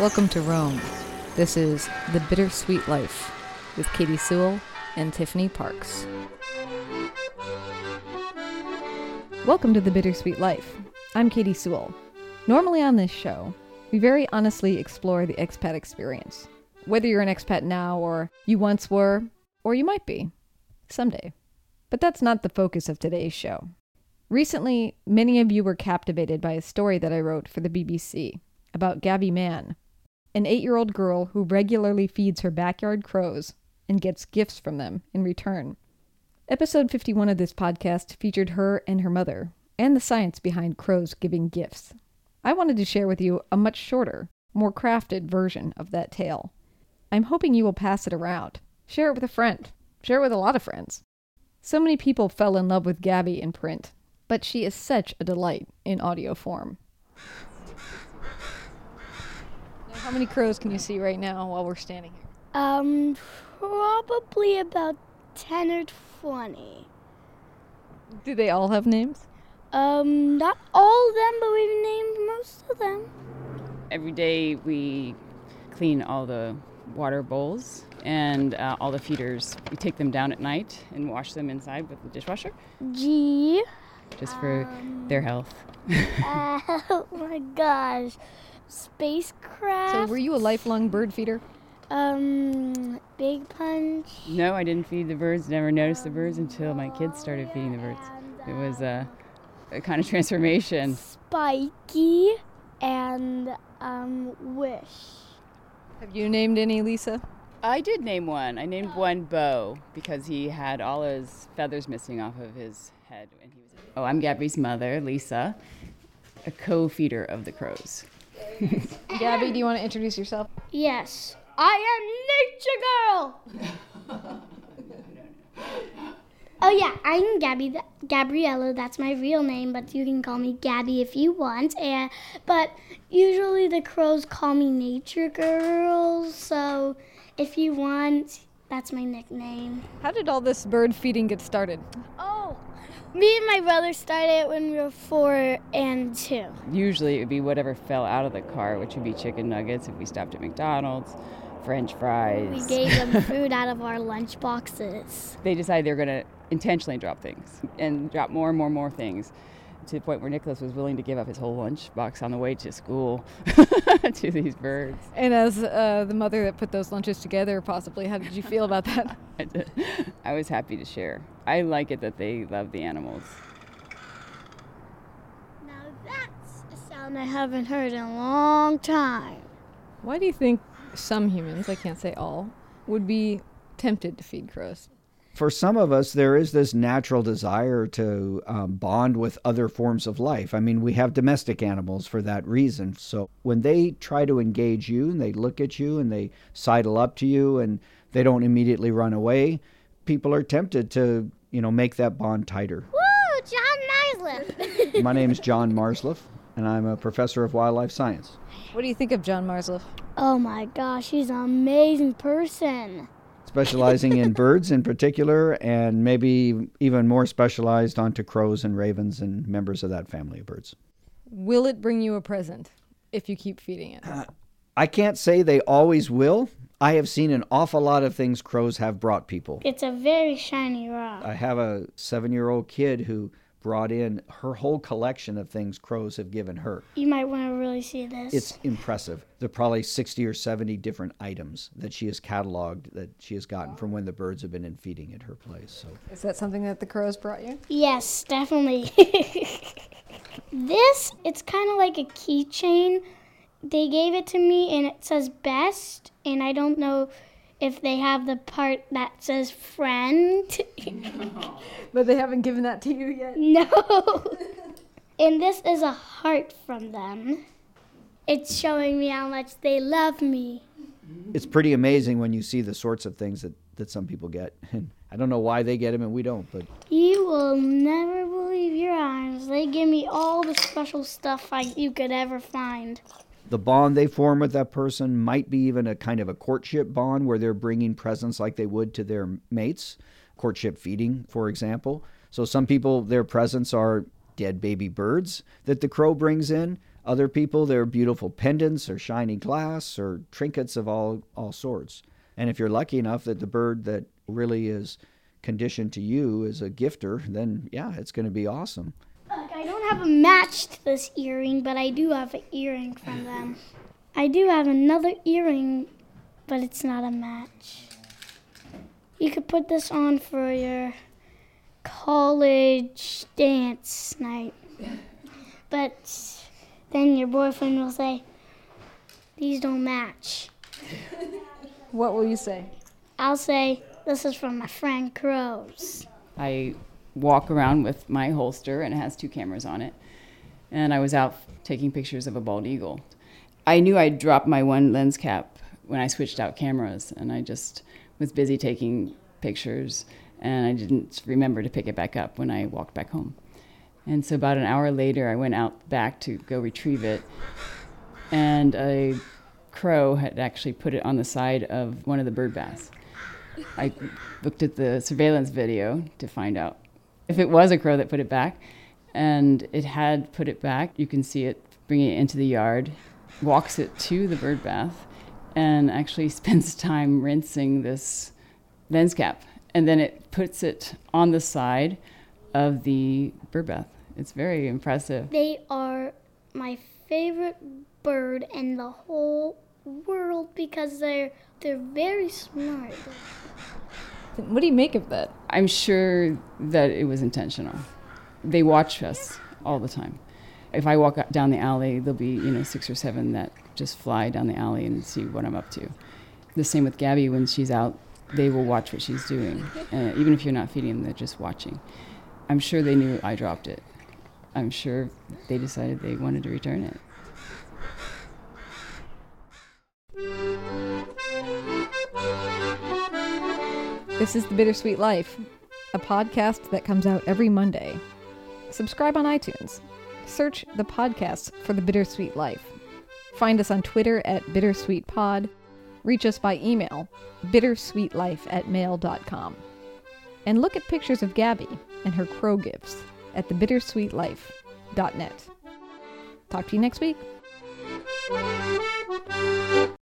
Welcome to Rome. This is The Bittersweet Life with Katie Sewell and Tiffany Parks. Welcome to The Bittersweet Life. I'm Katie Sewell. Normally on this show, we very honestly explore the expat experience. Whether you're an expat now, or you once were, or you might be someday. But that's not the focus of today's show. Recently, many of you were captivated by a story that I wrote for the BBC about Gabi Mann, an eight year old girl who regularly feeds her backyard crows and gets gifts from them in return. Episode 51 of this podcast featured her and her mother, and the science behind crows giving gifts. I wanted to share with you a much shorter, more crafted version of that tale. I'm hoping you will pass it around, share it with a friend, share it with a lot of friends. So many people fell in love with Gabi in print, but she is such a delight in audio form. Now, how many crows can you see right now while we're standing here? Um, probably about 10 or 20. Do they all have names? Um, not all of them, but we've named most of them. Every day we clean all the water bowls and uh, all the feeders. We take them down at night and wash them inside with the dishwasher G. just for their health. oh my gosh. Spacecraft. So, were you a lifelong bird feeder? Um, Big Punch. No, I didn't feed the birds, never noticed the birds until my kids started feeding the birds. It was a, a kind of transformation. Spiky. And, um, Wish. Have you named any, Lisa? I did name one. I named one Bo because he had all his feathers missing off of his head. And he was, oh, I'm Gabi's mother, Lisa, a co-feeder of the crows. Gabi, do you want to introduce yourself? Yes. I am Nature Girl! oh, yeah, I'm Gabi, th- Gabriella. That's my real name, but you can call me Gabby if you want. And, but usually the crows call me Nature Girl, so if you want, that's my nickname. How did all this bird feeding get started? Oh, me and my brother started when we were four and two. Usually it would be whatever fell out of the car, which would be chicken nuggets if we stopped at McDonald's, French fries. We gave them food out of our lunch boxes. they decided they were going to intentionally drop things and drop more and more and more things to the point where Nicholas was willing to give up his whole lunchbox on the way to school to these birds. And as uh, the mother that put those lunches together, possibly, how did you feel about that? I was happy to share. I like it that they love the animals. Now that's a sound I haven't heard in a long time. Why do you think some humans, I can't say all, would be tempted to feed crows? For some of us, there is this natural desire to um, bond with other forms of life. I mean, we have domestic animals for that reason. So when they try to engage you and they look at you and they sidle up to you and they don't immediately run away, people are tempted to, you know, make that bond tighter. Woo, John Marzluff. My name is John Marzluff, and I'm a professor of wildlife science. What do you think of John Marzluff? oh my gosh, he's an amazing person. Specializing in birds in particular, and maybe even more specialized onto crows and ravens and members of that family of birds. Will it bring you a present if you keep feeding it? I can't say they always will. I have seen an awful lot of things crows have brought people. It's a very shiny rock. I have a seven year old kid who brought in her whole collection of things crows have given her. You might want to really see this. It's impressive. There are probably 60 or 70 different items that she has cataloged that she has gotten from when the birds have been in feeding at her place. So Is that something that the crows brought you? yes, definitely. this, it's kind of like a keychain. They gave it to me and it says best, and I don't know if they have the part that says friend. But they haven't given that to you yet. No. and this is a heart from them. It's showing me how much they love me. it's pretty amazing when you see the sorts of things that, that some people get. And I don't know why they get them and we don't, but You will never believe your eyes. They give me all the special stuff I, you could ever find. The bond they form with that person might be even a kind of a courtship bond where they're bringing presents like they would to their mates, courtship feeding, for example. So some people, their presents are dead baby birds that the crow brings in. Other people, they're beautiful pendants or shiny glass or trinkets of all, all sorts. And if you're lucky enough that the bird that really is conditioned to you is a gifter, then yeah, it's going to be awesome. Look, I don't have a match to this earring, but I do have an earring from them. I do have another earring, but it's not a match. You could put this on for your college dance night. But then your boyfriend will say, These don't match. What will you say? I'll say, This is from my friend Crows. I walk around with my holster, and it has two cameras on it. And I was out taking pictures of a bald eagle. I knew I'd dropped my one lens cap when I switched out cameras, and I just was busy taking pictures, and I didn't remember to pick it back up when I walked back home. And so about an hour later, I went out back to go retrieve it, and a crow had actually put it on the side of one of the bird baths. I looked at the surveillance video to find out if it was a crow that put it back, and it had put it back. You can see it bringing it into the yard, walks it to the bird bath, and actually spends time rinsing this lens cap. And then it puts it on the side of the bird bath. It's very impressive. They are my favorite bird in the whole world because they're they're very smart. What do you make of that? I'm sure that it was intentional. They watch us all the time. If I walk down the alley, there'll be you know six or seven that just fly down the alley and see what I'm up to. The same with Gabi when she's out, they will watch what she's doing, uh, even if you're not feeding them. They're just watching. I'm sure they knew I dropped it. I'm sure they decided they wanted to return it. This is The Bittersweet Life, a podcast that comes out every Monday. Subscribe on iTunes. Search the podcast for The Bittersweet Life. Find us on Twitter at bittersweetpod. Reach us by email, bittersweetlife at mail.com. And look at pictures of Gabi and her crow gifts at thebittersweetlife.net. Talk to you next week.